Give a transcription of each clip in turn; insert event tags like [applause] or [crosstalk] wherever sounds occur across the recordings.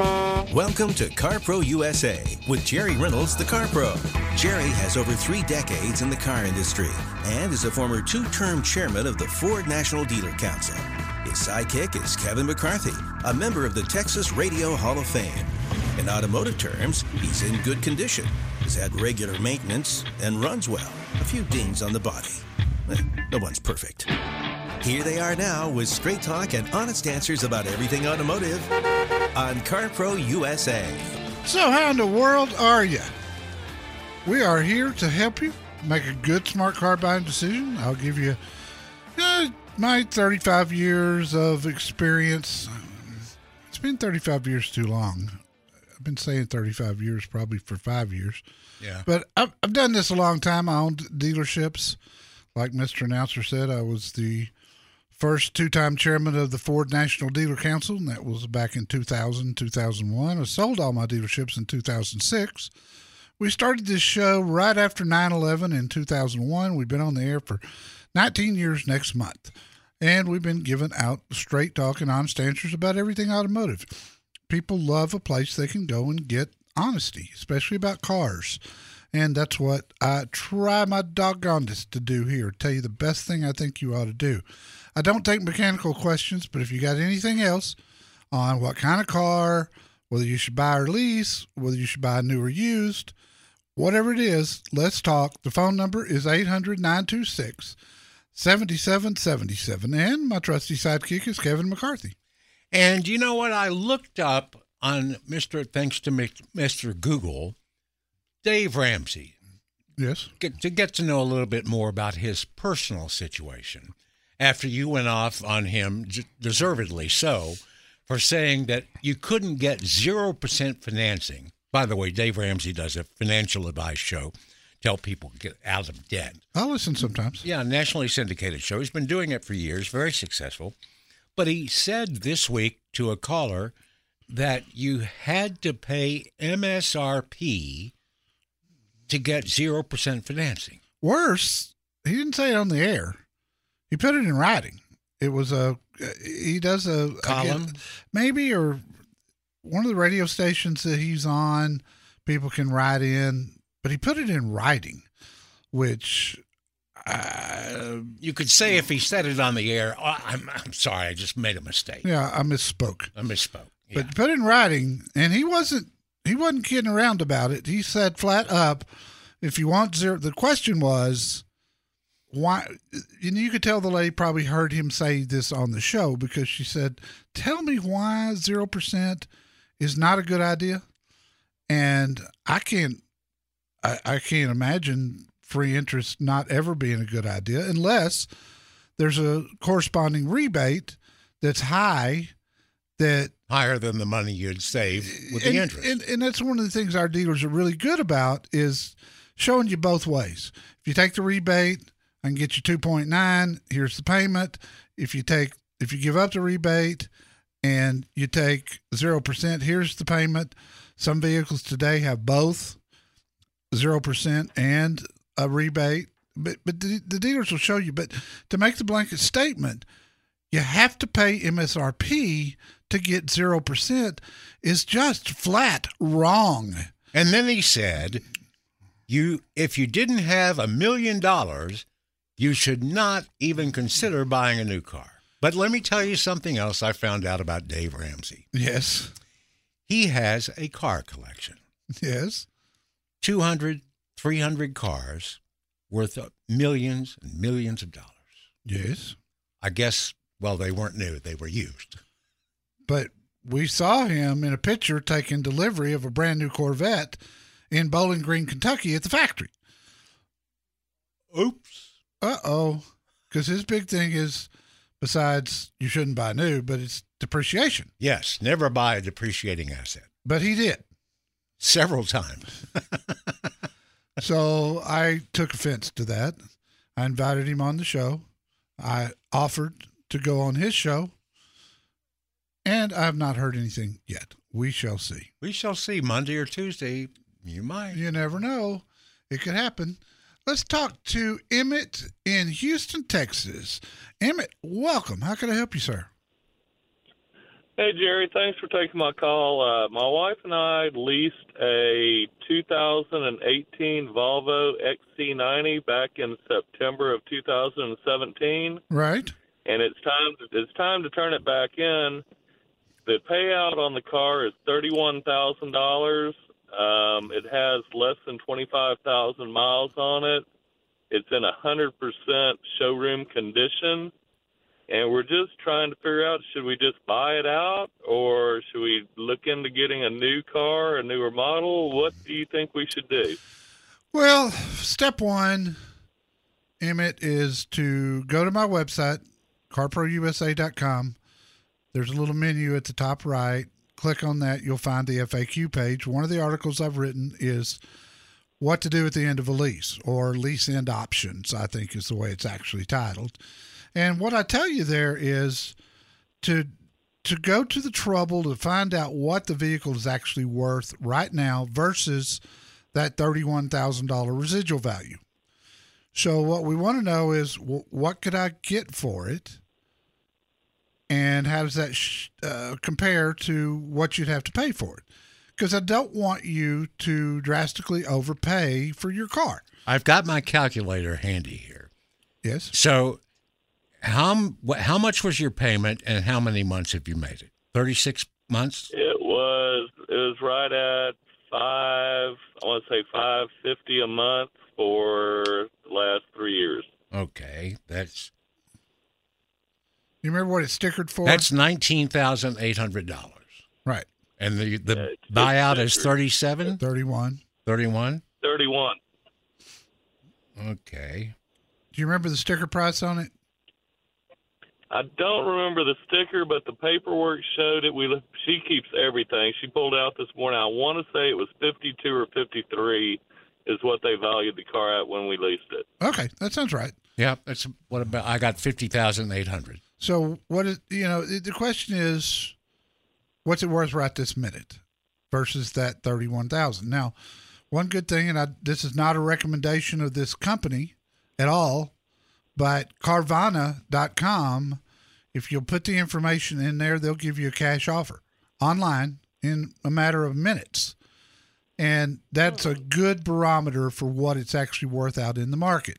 Welcome to CarPro USA with Jerry Reynolds, the Car Pro. Jerry has over three decades in the car industry and is a former two term chairman of the Ford National Dealer Council. His sidekick is Kevin McCarthy, a member of the Texas Radio Hall of Fame. In automotive terms, he's in good condition, has had regular maintenance, and runs well. A few dings on the body. [laughs] No one's perfect. Here they are now with straight talk and honest answers about everything automotive on CarPro USA. So, how in the world are you? We are here to help you make a good, smart car buying decision. I'll give you uh, my 35 years of experience. It's been 35 years too long. I've been saying 35 years probably for five years. Yeah. But I've, I've done this a long time. I owned dealerships. Like Mr. Announcer said, I was the first two time chairman of the Ford National Dealer Council, and that was back in 2000, 2001. I sold all my dealerships in 2006. We started this show right after 9 11 in 2001. We've been on the air for 19 years next month, and we've been giving out straight talk and honest answers about everything automotive. People love a place they can go and get honesty, especially about cars. And that's what I try my doggonedest to do here. Tell you the best thing I think you ought to do. I don't take mechanical questions, but if you got anything else on what kind of car, whether you should buy or lease, whether you should buy new or used, whatever it is, let's talk. The phone number is 800 926 7777. And my trusty sidekick is Kevin McCarthy. And you know what? I looked up on Mr. Thanks to Mr. Google, Dave Ramsey, Yes. get, to get to know a little bit more about his personal situation after you went off on him, deservedly so, for saying that you couldn't get 0% financing. By the way, Dave Ramsey does a financial advice show to help people get out of debt. I'll listen sometimes. Yeah, nationally syndicated show. He's been doing it for years, very successful. But he said this week to a caller that you had to pay MSRP to get 0% financing. Worse, he didn't say it on the air. He put it in writing. It was a he does a Column? maybe or one of the radio stations that he's on. People can write in, but he put it in writing, which uh, You could say if he said it on the air, oh, I'm, I'm sorry, I just made a mistake. yeah, I misspoke. I misspoke. Yeah. But put in writing, and he wasn't he wasn't kidding around about it. He said flat up, if you want zero. The question was why. And you could tell the lady probably heard him say this on the show because she said, "Tell me why zero percent is not a good idea." And I can't, I, I can't imagine free interest not ever being a good idea unless there's a corresponding rebate that's high that Higher than the money you'd save with and, the interest. And, and that's one of the things our dealers are really good about is showing you both ways. If you take the rebate, I can get you 2.9. Here's the payment. If you take, if you give up the rebate and you take 0%, here's the payment. Some vehicles today have both 0% and a rebate. But, but the, the dealers will show you. But to make the blanket statement, you have to pay MSRP to get 0% is just flat wrong. And then he said, "You, if you didn't have a million dollars, you should not even consider buying a new car." But let me tell you something else I found out about Dave Ramsey. Yes. he has a car collection. Yes. 200, 300 cars worth millions and millions of dollars. Yes. I guess, well, they weren't new, they were used. But we saw him in a picture taking delivery of a brand new Corvette in Bowling Green, Kentucky at the factory. Oops. Uh oh. Because his big thing is, besides you shouldn't buy new, but it's depreciation. Yes, never buy a depreciating asset. But he did. Several times. [laughs] so I took offense to that. I invited him on the show. I offered to go on his show, and I have not heard anything yet. We shall see. We shall see Monday or Tuesday. You might. You never know. It could happen. Let's talk to Emmett in Houston, Texas. Emmett, welcome. How can I help you, sir? Hey, Jerry. Thanks for taking my call. Uh, my wife and I leased a 2018 Volvo XC90 back in September of 2017, Right. and it's time. It's time to turn it back in. The payout on the car is thirty-one thousand dollars. Um, it has less than twenty-five thousand miles on it. It's in a hundred percent showroom condition and we're just trying to figure out should we just buy it out or should we look into getting a new car, a newer model? What do you think we should do? Well, step one, Emmett, is to go to my website, carprousa.com. There's a little menu at the top right. Click on that. You'll find the FAQ page. One of the articles I've written is what to do at the end of a lease or lease end options, I think is the way it's actually titled. And what I tell you there is to to go to the trouble to find out what the vehicle is actually worth right now versus that $31,000 residual value. So what we want to know is what could I get for it? And how does that sh- uh, compare to what you'd have to pay for it? Because I don't want you to drastically overpay for your car. I've got my calculator handy here. Yes. So, how how much was your payment, and how many months have you made it? Thirty six months. It was it was right at five. I want to say five fifty a month for the last three years. Okay, that's You remember what it's stickered for? that's nineteen thousand eight hundred dollars, right. and the the Yeah, it's buyout is stickered. 37 31. 31 Thirty-one. Okay, Do you remember the sticker price on it? I don't remember the sticker, but the paperwork showed it. We she keeps everything. She pulled out this morning. I want to say it was fifty-two or fifty-three, is what they valued the car at when we leased it. Okay, that sounds right. yeah, that's what about? I got fifty thousand eight hundred. So what is you know the question is, what's it worth right this minute, versus that thirty one thousand? Now, one good thing, and I, this is not a recommendation of this company at all, but Carvana.com, if you'll put the information in there, they'll give you a cash offer online in a matter of minutes. And that's a hmm. good barometer for what it's actually worth out in the market.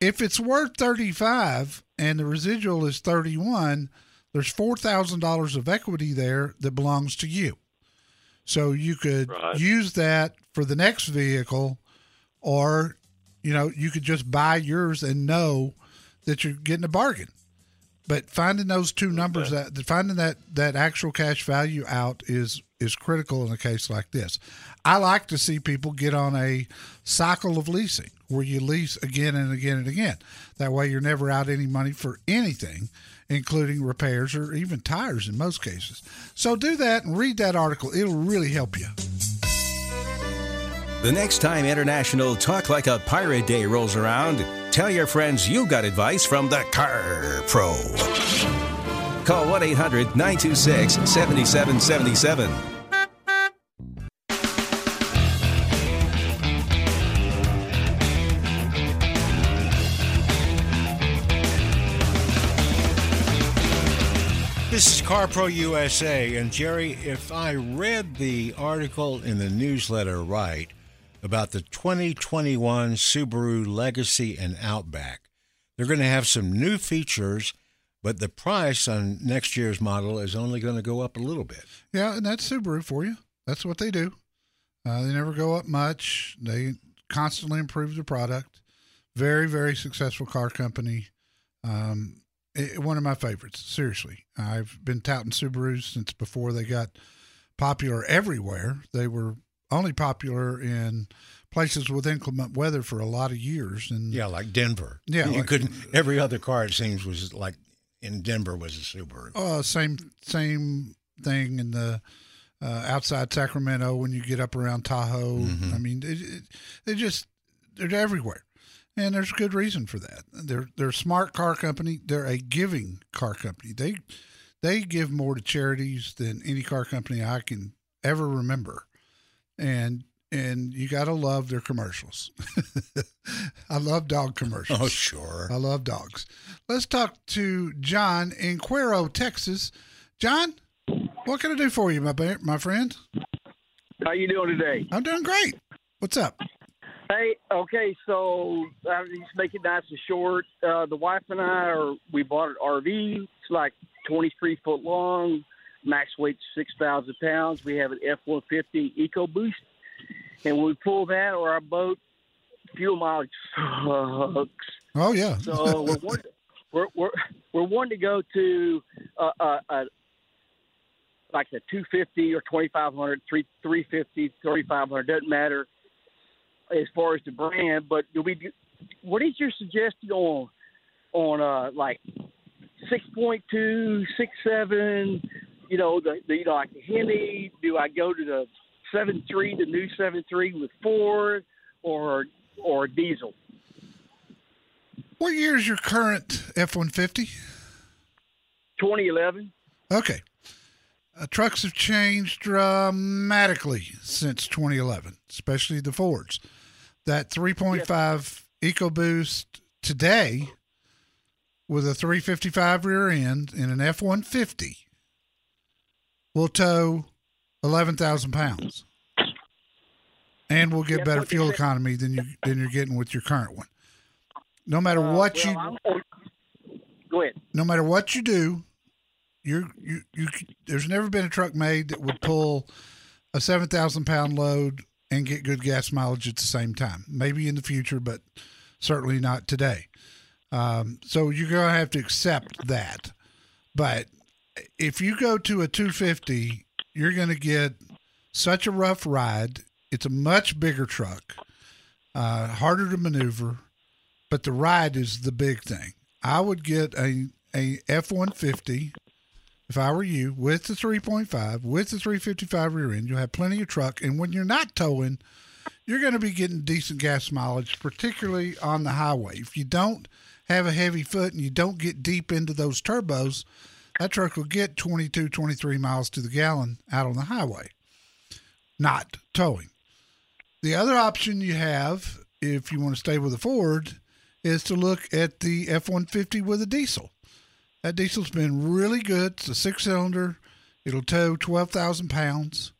If it's worth 35 and the residual is 31, there's $4,000 of equity there that belongs to you. So you could Right. use that for the next vehicle or you know, you could just buy yours and know that you're getting a bargain. But finding those two numbers that finding that that actual cash value out is is critical in a case like this. I like to see people get on a cycle of leasing where you lease again and again and again. That way you're never out any money for anything, including repairs or even tires in most cases. So do that and read that article. It'll really help you. The next time International Talk Like a Pirate Day rolls around, tell your friends you got advice from the Car Pro. Call 1 800 926 7777. This is CarPro USA, and Jerry, if I read the article in the newsletter right about the 2021 Subaru Legacy and Outback, they're going to have some new features but the price on next year's model is only going to go up a little bit. Yeah, and that's Subaru for you. That's what they do. Uh, they never go up much. They constantly improve the product. Very, very successful car company. Um, it, one of my favorites. Seriously, I've been touting Subarus since before they got popular everywhere. They were only popular in places with inclement weather for a lot of years. And Yeah, like Denver. Yeah, you like- couldn't. Every other car it seems was like in Denver was a Subaru. Uh, same same thing in the uh, outside Sacramento when you get up around Tahoe. I mean, it, it, they just they're everywhere, and there's good reason for that. They're they're a smart car company. They're a giving car company. They they give more to charities than any car company I can ever remember, and and you got to love their commercials. [laughs] I love dog commercials. Oh, sure. I love dogs. Let's talk to John in Cuero, Texas. John, what can I do for you, my ba- my friend? How you doing today? I'm doing great. What's up? Hey, okay, so uh, just make it nice and short. Uh, the wife and I are we bought an RV. It's like 23 foot long, max weight 6,000 pounds. We have an F-150 EcoBoost, and we pull that or our boat, fuel mileage sucks. Oh yeah. So we're, wanting, we're we're we're wanting to go to uh, uh, uh, like a 250 or 2500, 3 350, 3500 doesn't matter as far as the brand. But do we? do- What is your suggestion on on uh, like 6.2, 6.7? You know the, the you know like the Hemi. Do I go to the 7.3, the new 7.3 with Ford or or diesel? what year is your current F-150? 2011. Okay. Uh, trucks have changed dramatically since 2011, especially the Fords. That 3.5 EcoBoost today with a 355 rear end and an F 150 will tow 11,000 pounds and we'll get better fuel economy than, you, than you're getting with your current one. No matter Uh, what well, you go ahead. no matter what you do, you're you you. There's never been a truck made that would pull a seven thousand pound load and get good gas mileage at the same time. Maybe in the future, but certainly not today. Um, so you're gonna have to accept that. But if you go to a 250, you're gonna get such a rough ride. It's a much bigger truck, uh, harder to maneuver, but the ride is the big thing. I would get a a F one fifty if I were you with the three point five with the three fifty five rear end. You'll have plenty of truck, and when you're not towing, you're going to be getting decent gas mileage, particularly on the highway. If you don't have a heavy foot and you don't get deep into those turbos, that truck will get 22, 23 miles to the gallon out on the highway, not towing. The other option you have, if you want to stay with a Ford, is to look at the F 150 with a diesel. That diesel's been really good. It's a six cylinder, it'll tow 12,000 pounds,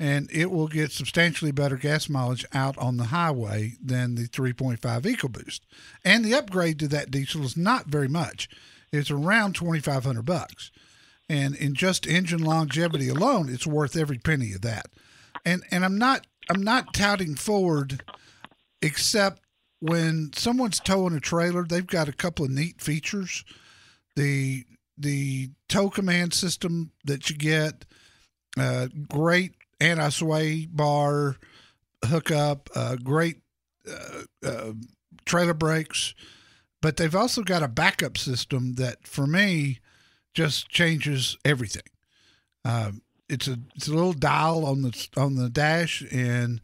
and it will get substantially better gas mileage out on the highway than the 3.5 EcoBoost. And the upgrade to that diesel is not very much, it's around 2,500 bucks. And in just engine longevity alone, it's worth every penny of that. And and I'm not I'm not touting Ford except when someone's towing a trailer, they've got a couple of neat features. The the tow command system that you get, uh, great anti sway bar hookup, uh, great uh, uh, trailer brakes, but they've also got a backup system that, for me, just changes everything. Um, it's a it's a little dial on the on the dash, and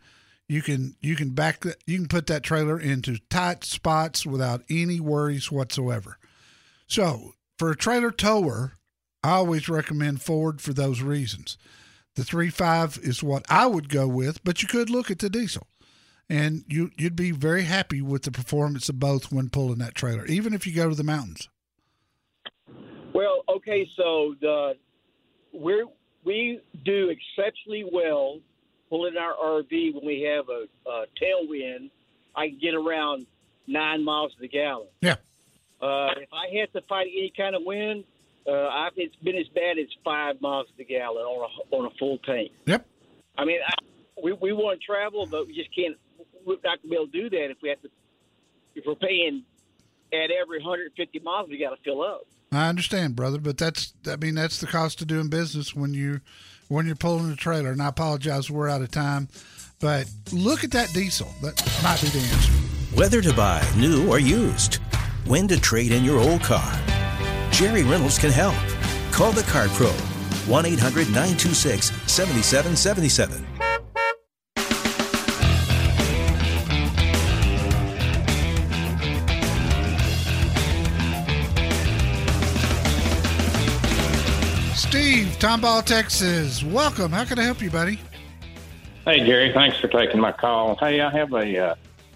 you can you can back that you can put that trailer into tight spots without any worries whatsoever. So for a trailer tower, I always recommend Ford for those reasons. The three five is what I would go with, but you could look at the diesel, and you you'd be very happy with the performance of both when pulling that trailer, even if you go to the mountains. Well, okay, so the we we do exceptionally well pulling our RV when we have a, a tailwind. I can get around nine miles to the gallon. Yeah. Uh, if I had to fight any kind of wind, uh, I've, it's been as bad as five miles to the gallon on a on a full tank. Yep. I mean, I, we we want to travel, but we just can't. We're not gonna be able to do that if we have to. If we're paying at every 150 miles, we got to fill up. I understand, brother, but that's I mean that's the cost of doing business when you when you're pulling a trailer. And I apologize, we're out of time, but look at that diesel. That might be the answer. Whether to buy new or used, when to trade in your old car. Jerry Reynolds can help. Call the Car Pro 1 800 926 7777. Tomball, Texas. Welcome. How can I help you, buddy? Hey, Gary. Thanks for taking my call. Hey, I have a uh,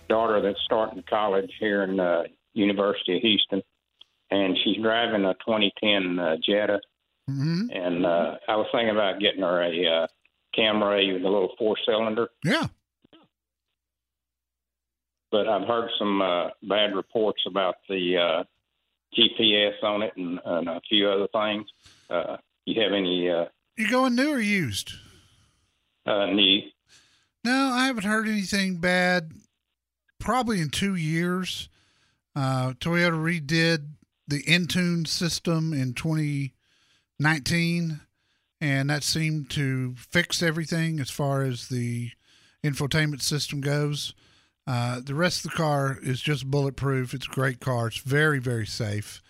daughter that's starting college here in uh, University of Houston, and she's driving a 2010 uh, Jetta. hmm And uh, I was thinking about getting her a uh, Camry with a little four cylinder, Yeah. but I've heard some uh, bad reports about the uh, GPS on it and, and a few other things. Uh, you have any uh, You going new or used? uh, new? No, I haven't heard anything bad. Probably in two years. Uh, Toyota redid the Entune system in 2019, and that seemed to fix everything as far as the infotainment system goes. Uh, the rest of the car is just bulletproof. It's a great car. It's very, very safe.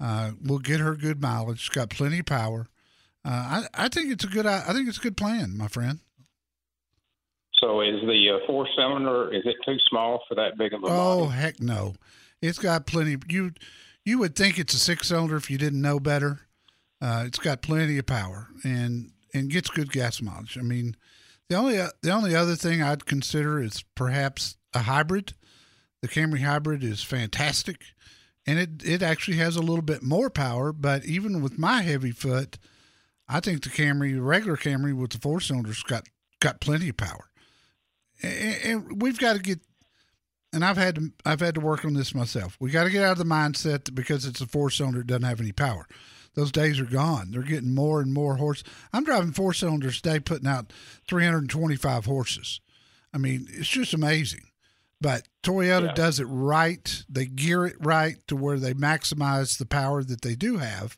Uh, we'll get her good mileage. It's got plenty of power. Uh, I, I think it's a good. I think it's a good plan, my friend. So is the uh, four cylinder is it too small for that big of a Oh body? heck no! It's got plenty. You you would think it's a six cylinder if you didn't know better. Uh, it's got plenty of power and and gets good gas mileage. I mean, the only uh, the only other thing I'd consider is perhaps a hybrid. The Camry hybrid is fantastic, and it it actually has a little bit more power. But even with my heavy foot, I think the Camry, the regular Camry with the four cylinders, got got plenty of power. And, and we've got to get and I've had to I've had to work on this myself. We got to get out of the mindset that because it's a four cylinder, it doesn't have any power. Those days are gone. They're getting more and more horse. I'm driving four cylinders today, putting out 325 horses. I mean, it's just amazing. But Toyota Yeah. does it right. They gear it right to where they maximize the power that they do have.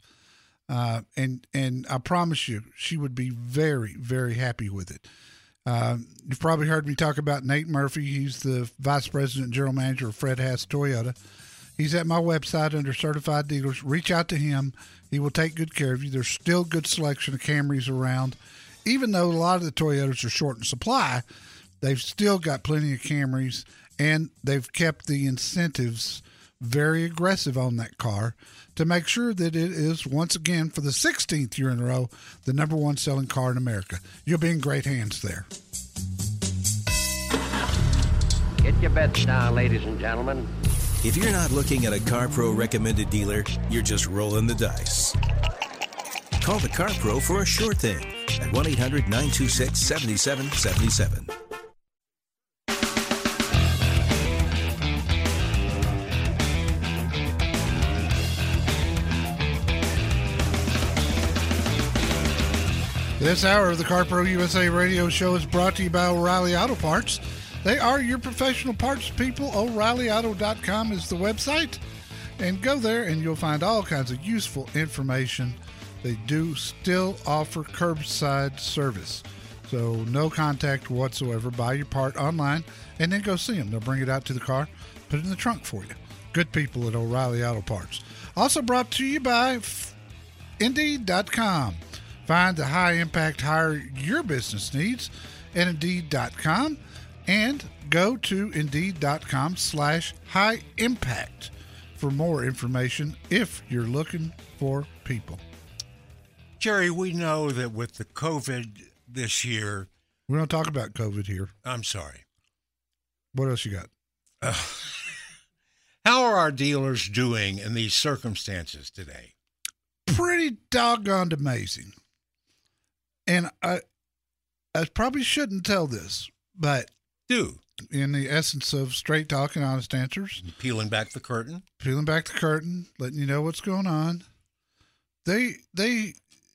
Uh, and and I promise you, she would be very very happy with it. Um, you've probably heard me talk about Nate Murphy. He's the vice president and general manager of Fred Haas Toyota. He's at my website under certified dealers. Reach out to him. He will take good care of you. There's still good selection of Camrys around. Even though a lot of the Toyotas are short in supply, they've still got plenty of Camrys and they've kept the incentives very aggressive on that car to make sure that it is once again for the 16th year in a row the number one selling car in America. You'll be in great hands there. Get your bets down, ladies and gentlemen. If you're not looking at a CarPro recommended dealer, you're just rolling the dice. Call the CarPro for a sure thing at 1 800 926 7777. This hour of the CarPro USA radio show is brought to you by O'Reilly Auto Parts. They are your professional parts people. O'ReillyAuto.com is the website. And go there and you'll find all kinds of useful information. They do still offer curbside service. So no contact whatsoever. Buy your part online and then go see them. They'll bring it out to the car, put it in the trunk for you. Good people at O'Reilly Auto Parts. Also brought to you by Indeed.com. Find the high impact hire your business needs at Indeed.com and go to Indeed.com slash high impact for more information if you're looking for people. Jerry, we know that with the COVID this year, We don't talk about COVID here. I'm sorry. What else you got? Uh, [laughs] how are our dealers doing in these circumstances today? Pretty doggone amazing. And I, I probably shouldn't tell this, but Do in the essence of straight talk and honest answers, Peeling back the curtain. peeling back the curtain, letting you know what's going on. They they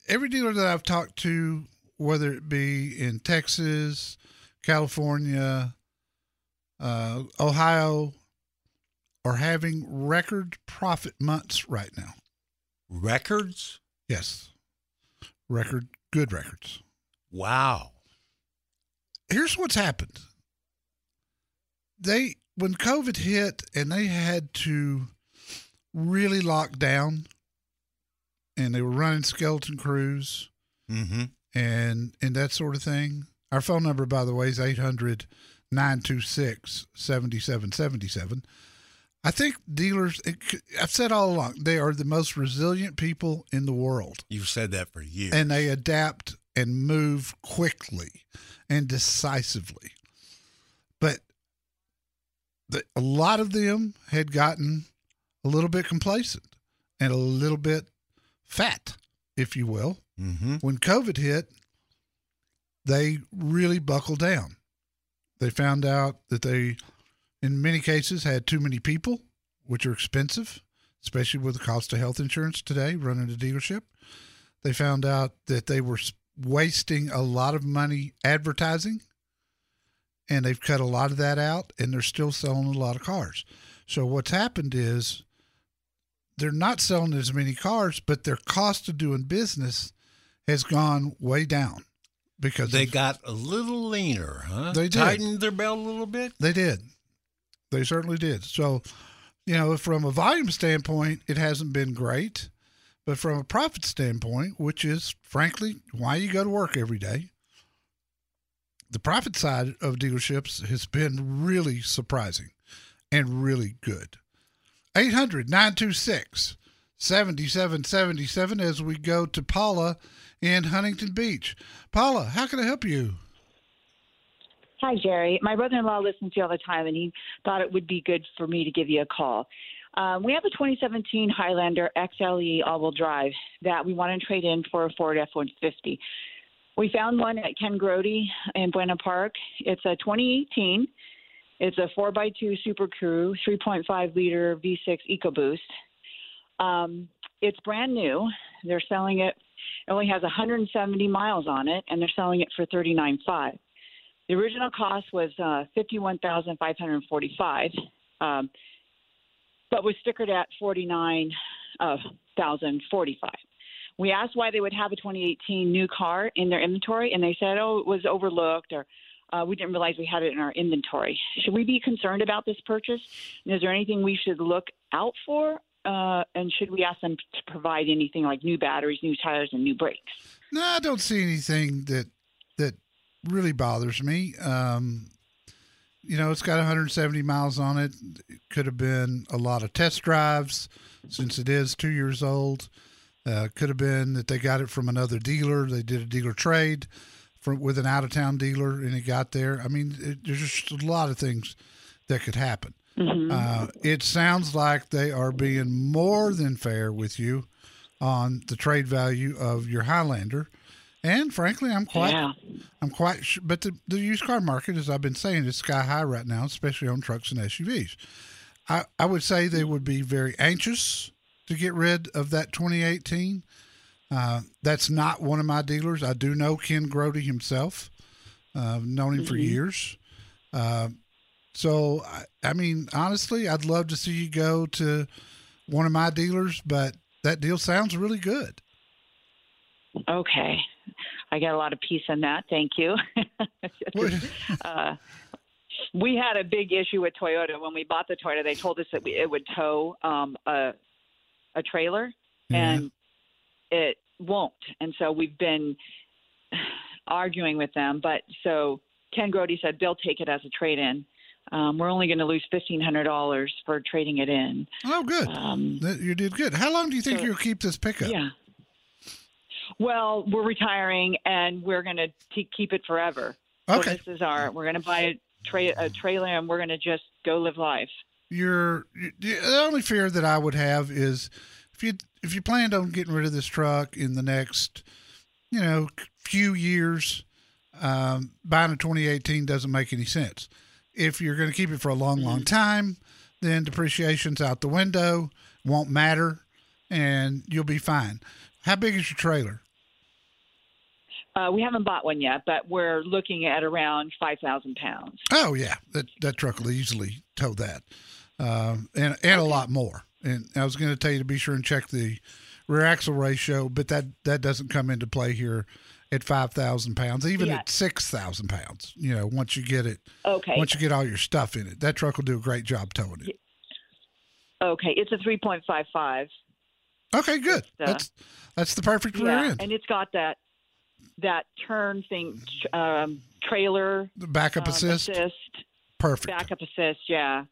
every dealer that I've talked to, whether it be in Texas, California, uh, Ohio, are having record profit months right now. Records? Yes, record good records. Wow. here's what's happened. They when COVID hit and they had to really lock down and they were running skeleton crews Mm-hmm. and and that sort of thing. Our phone number by the way is 800 926 7777. I think dealers it, I've said all along they are the most resilient people in the world You've said that for years. and they adapt and move quickly and decisively. But the, a lot of them had gotten a little bit complacent and a little bit fat, if you will. mm-hmm. When COVID hit, they really buckled down. They found out that they, in many cases, had too many people, which are expensive, especially with the cost of health insurance today, running a dealership. They found out that they were wasting a lot of money advertising, and they've cut a lot of that out, and they're still selling a lot of cars. So what's happened is they're not selling as many cars, but their cost of doing business has gone way down because They of- got a little leaner, huh? They did. Tightened their belt a little bit. They did. They certainly did. So, you know, from a volume standpoint, it hasn't been great. But from a profit standpoint, which is frankly why you go to work every day, the profit side of dealerships has been really surprising and really good. 800 926 7777 as we go to Paula in Huntington Beach. Paula, how can I help you? Hi, Jerry. My brother in law listens to you all the time, and he thought it would be good for me to give you a call. Um, we have a 2017 Highlander XLE all wheel drive that we want to trade in for a Ford F 150. We found one at Ken Grody in Buena Park. It's a 2018. It's a 4x2 Super Crew, 3.5 liter V6 EcoBoost. Um, it's brand new. They're selling it, it only has 170 miles on it, and they're selling it for 39.5. The original cost was uh, fifty-one thousand five hundred forty-five, um, but was stickered at forty-nine thousand forty-five. We asked why they would have a 2018 new car in their inventory, and they said, "Oh, it was overlooked," or uh, "We didn't realize we had it in our inventory." Should we be concerned about this purchase? And is there anything we should look out for? Uh, and should we ask them to provide anything like new batteries, new tires, and new brakes? No, I don't see anything that that really bothers me. Um, you know, it's got 170 miles on it. It could have been a lot of test drives since it is two years old. Uh, could have been that they got it from another dealer. They did a dealer trade from with an out of town dealer and it got there. I mean, it, there's just a lot of things that could happen. Uh, it sounds like they are being more than fair with you on the trade value of your Highlander. And frankly, I'm quite, Yeah. I'm quite, but the, the used car market, as I've been saying, is sky high right now, especially on trucks and SUVs. I, I would say they would be very anxious to get rid of that 2018. Uh, that's not one of my dealers. I do know Ken Grody himself. Uh, known him for years. Uh, so, I, I mean, honestly, I'd love to see you go to one of my dealers, but that deal sounds really good. Okay. I got a lot of peace in that. Thank you. [laughs] uh, we had a big issue with Toyota when we bought the Toyota. They told us that we, it would tow um, a a trailer, and it won't. And so we've been arguing with them. But so Ken Grody said they'll take it as a trade in. Um, we're only going to lose fifteen hundred dollars for trading it in. Oh, good. Um, you did good. How long do you think so- you'll keep this pickup? Yeah. Well, we're retiring, and we're going to keep it forever. So Okay. this is our. We're going to buy a, tra- a trailer, and we're going to just go live life. Your the only fear that I would have is if you if you planned on getting rid of this truck in the next you know few years, um, buying a 2018 doesn't make any sense. if you're going to keep it for a long, long time, then depreciation's out the window, won't matter, and you'll be fine. How big is your trailer? Uh, we haven't bought one yet, but we're looking at around 5,000 pounds. Oh yeah, that that truck will easily tow that, um, and and a lot more. And I was going to tell you to be sure and check the rear axle ratio, but that that doesn't come into play here at five thousand pounds, even Yeah. at six thousand pounds. You know, once you get it, Okay. once you get all your stuff in it, that truck will do a great job towing it. Okay, it's a 3.55. Okay, good. uh, That's that's the perfect rear Yeah, end. and it's got that that turn thing, um, trailer The backup um, assist, perfect. backup assist, yeah.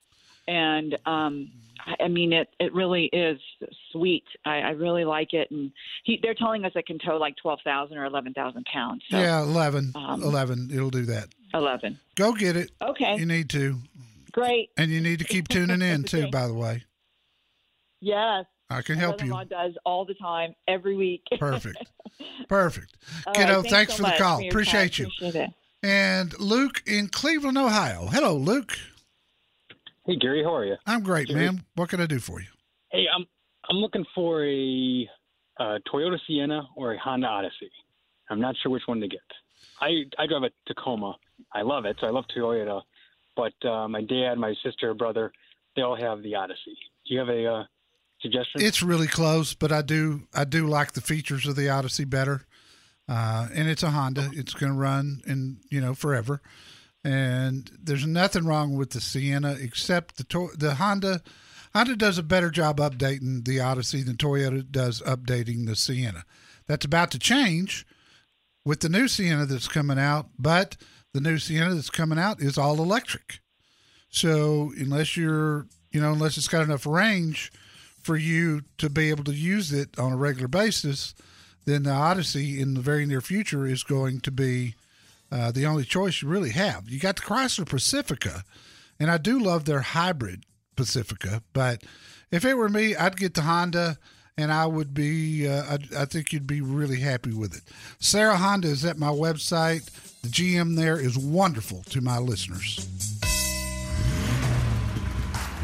And um, I- I mean, it it really is sweet. I, I really like it, and he, they're telling us it can tow like twelve thousand or eleven thousand pounds. So yeah, 11, um, 11. It'll do that. eleven. Go get it. Okay, You need to, great. and you need to keep tuning in [laughs] too. By the way, Yes, I can help you. brother-in-law does all the time, every week. Perfect. [laughs] Perfect. All Kiddo, right, thanks so for the call. your Appreciate time. you. Appreciate it. And Luke in Cleveland, Ohio. Hello, Luke. Hey Gary, how are you? I'm great, Jerry. man. What can I do for you? Hey, I'm I'm looking for a, uh Toyota Sienna or a Honda Odyssey. I'm not sure which one to get. I I drive a Tacoma. I love it. So I love Toyota, but uh, my dad, my sister, brother, they all have the Odyssey. Do you have a uh, suggestion? It's really close, but I do I do like the features of the Odyssey better. Uh, and it's a Honda. It's going to run in you know forever. And there's nothing wrong with the Sienna except the to- the Honda. Honda does a better job updating the Odyssey than Toyota does updating the Sienna. That's about to change with the new Sienna that's coming out, but the new Sienna that's coming out is all electric. So unless you're, you know, unless it's got enough range for you to be able to use it on a regular basis, then the Odyssey in the very near future is going to be uh, the only choice you really have. You got the Chrysler Pacifica, and I do love their hybrid Pacifica, but if it were me, I'd get the Honda. And I would be, uh, I, I think you'd be really happy with it. Sarah Honda is at my website. The GM there is wonderful to my listeners.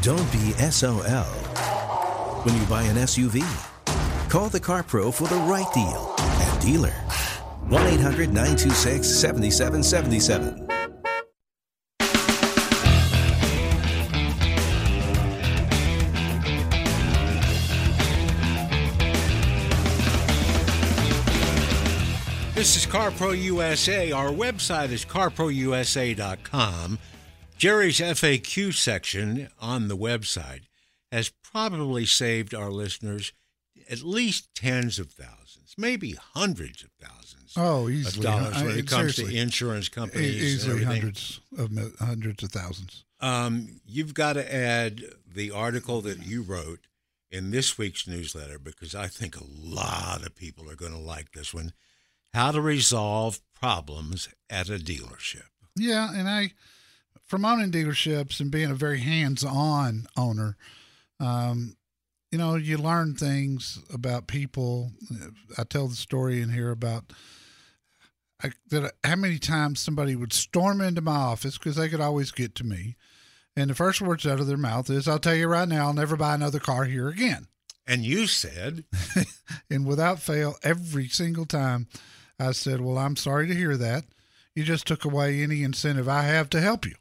Don't be SOL when you buy an SUV. Call the Car Pro for the right deal at dealer. 1 800 926 7777. This is CarPro USA. Our website is carprousa.com. Jerry's FAQ section on the website has probably saved our listeners at least tens of thousands, maybe hundreds of thousands Oh, of dollars when I- it comes to insurance E- companies. and easily hundreds of hundreds of thousands. Um, you've got to add the article that you wrote in this week's newsletter because I think a lot of people are going to like this one. How to resolve problems at a dealership. Yeah, and I, from owning dealerships and being a very hands-on owner, um, you know, you learn things about people. I tell the story in here about I, that how many times somebody would storm into my office because they could always get to me, and the first words out of their mouth is, "I'll tell you right now, I'll never buy another car here again." And you said, [laughs] and without fail, every single time, I said, "Well, I'm sorry to hear that. You just took away any incentive I have to help you."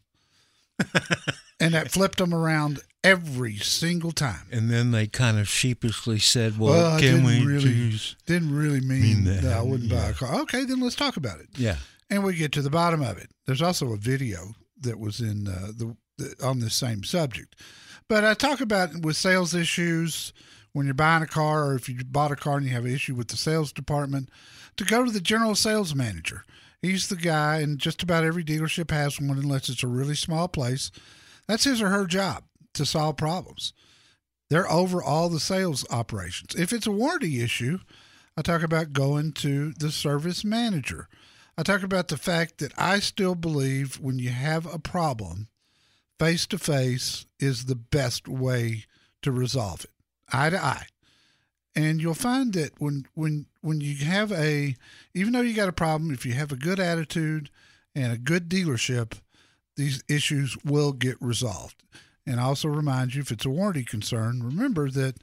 [laughs] and that flipped them around every single time. and then they kind of sheepishly said, "Well, Well, can we really- choose?" Didn't really mean, Mean that, that, I wouldn't buy a car. Okay, then let's talk about it. Yeah, And we get to the bottom of it. There's also a video that was in uh, the, the on the same subject. But I talk about with sales issues when you're buying a car or if you bought a car and you have an issue with the sales department, to go to the general sales manager. He's the guy, and just about every dealership has one unless it's a really small place. That's his or her job to solve problems. They're over all the sales operations. If it's a warranty issue, I talk about going to the service manager. I talk about the fact that I still believe when you have a problem, face to face is the best way to resolve it, eye to eye. And you'll find that when when when you have a even though you got a problem, if you have a good attitude and a good dealership, these issues will get resolved. And I also remind you if it's a warranty concern, remember that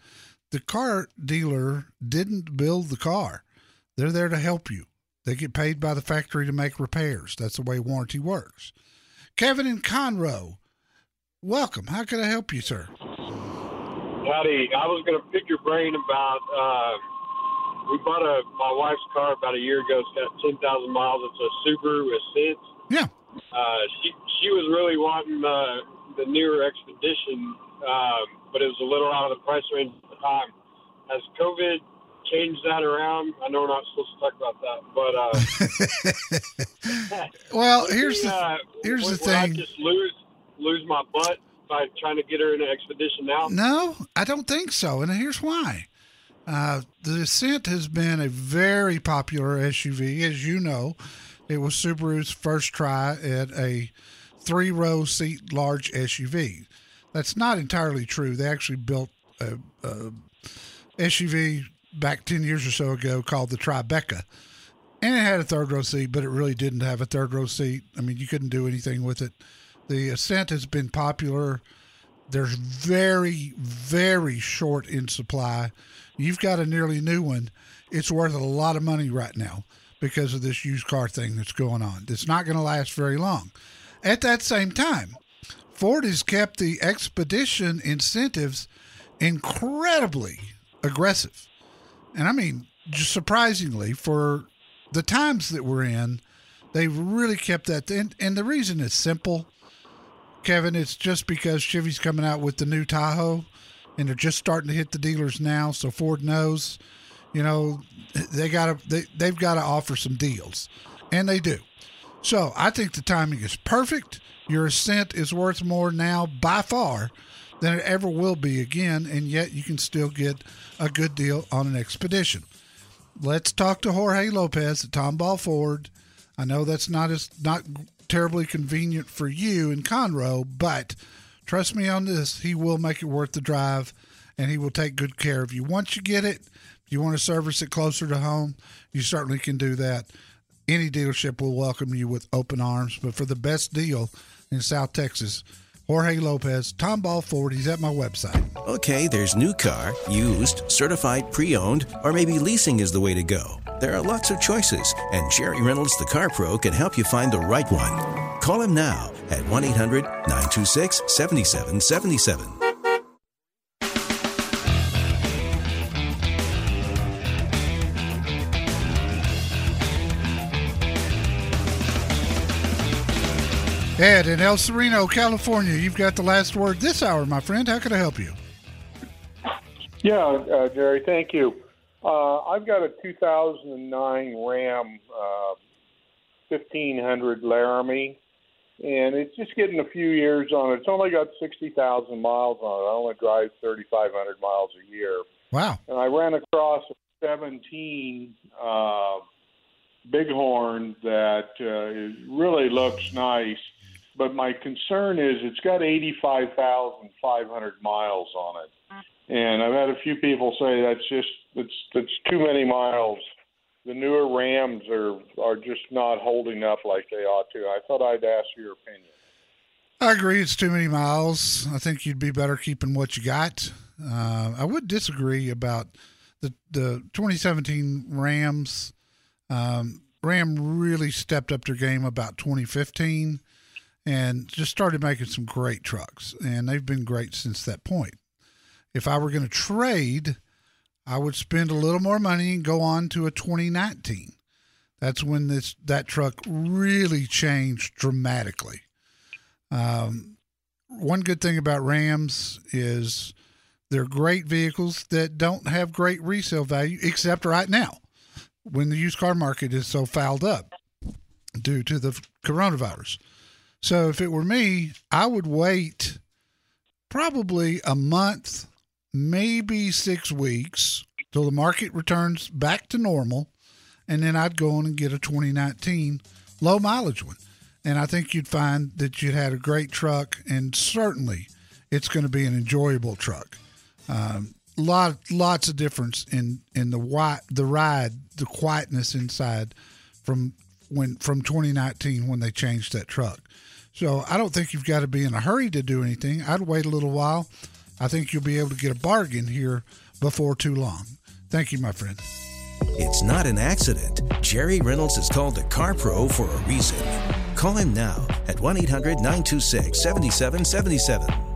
the car dealer didn't build the car. They're there to help you. They get paid by the factory to make repairs. That's the way warranty works. Kevin and Conroe, welcome. How can I help you, sir? Howdy. I was going to pick your brain about. Uh, we bought a my wife's car about a year ago. It's got ten thousand miles. It's a Subaru Ascent. Yeah. Uh, she she was really wanting uh, the newer Expedition, uh, but it was a little out of the price range at the time. Has COVID changed that around? I know we're not supposed to talk about that, but uh, [laughs] well, [laughs] here's the uh, here's would, the would I thing. just lose lose my butt by trying to get her in an Expedition now? No, I don't think so, and here's why. Uh, the Ascent has been a very popular SUV, as you know. It was Subaru's first try at a three row seat large SUV. That's not entirely true. They actually built a, a SUV back 10 years or so ago called the Tribeca. And it had a third row seat, but it really didn't have a third row seat. I mean, you couldn't do anything with it. The Ascent has been popular. There's very, very short in supply. You've got a nearly new one. It's worth a lot of money right now because of this used car thing that's going on. It's not going to last very long. At that same time, Ford has kept the Expedition incentives incredibly aggressive. And I mean, just surprisingly, for the times that we're in, they've really kept that. And, and the reason is simple, Kevin, it's just because Chevy's coming out with the new Tahoe and they're just starting to hit the dealers now. So Ford knows, you know, they got to, they, they've got to offer some deals. And they do. So I think the timing is perfect. Your Ascent is worth more now by far than it ever will be again, and yet you can still get a good deal on an Expedition. Let's talk to Jorge Lopez at Tomball Ford. I know that's not as not terribly convenient for you in Conroe, but trust me on this, he will make it worth the drive, and he will take good care of you. Once you get it, if you want to service it closer to home, you certainly can do that any dealership will welcome you with open arms. But for the best deal in South Texas, Jorge Lopez, Tomball Ford. He's at my website. Okay, there's new car, used, certified, pre owned, or maybe leasing is the way to go. There are lots of choices, and Jerry Reynolds, the Car Pro, can help you find the right one. Call him now at 1 800 926 7777. Ed in El Sereno, California. You've got the last word this hour, my friend. How can I help you? Yeah, uh, Jerry, thank you. Uh, I've got a 2009 Ram uh, 1500 Laramie, and it's just getting a few years on it. It's only got 60,000 miles on it. I only drive 3,500 miles a year. Wow. And I ran across a 17 uh, Bighorn that uh, really looks nice, but my concern is it's got 85,500 miles on it. And I've had a few people say that's just that's that's too many miles. The newer Rams are are just not holding up like they ought to. I thought I'd ask your opinion. I agree. It's too many miles. I think you'd be better keeping what you got. Uh, I would disagree about the the 2017 Rams. Um, Ram really stepped up their game about 2015 and just started making some great trucks, and they've been great since that point. If I were going to trade, I would spend a little more money and go on to a 2019. That's when this that truck really changed dramatically. Um, one good thing about Rams is they're great vehicles that don't have great resale value, except right now when the used car market is so fouled up due to the coronavirus. So if it were me, I would wait probably a month, maybe six weeks till the market returns back to normal. And then I'd go on and get a 2019 low mileage one. And I think you'd find that you'd had a great truck, and certainly it's going to be an enjoyable truck. Um, lot lots of difference in in the white the ride the quietness inside from when from 2019 when they changed that truck So I don't think you've got to be in a hurry to do anything. I'd wait a little while. I think you'll be able to get a bargain here before too long. Thank you, my friend. It's not an accident. Jerry Reynolds is called the Car Pro for a reason. Call him now at 1 800 926 7777.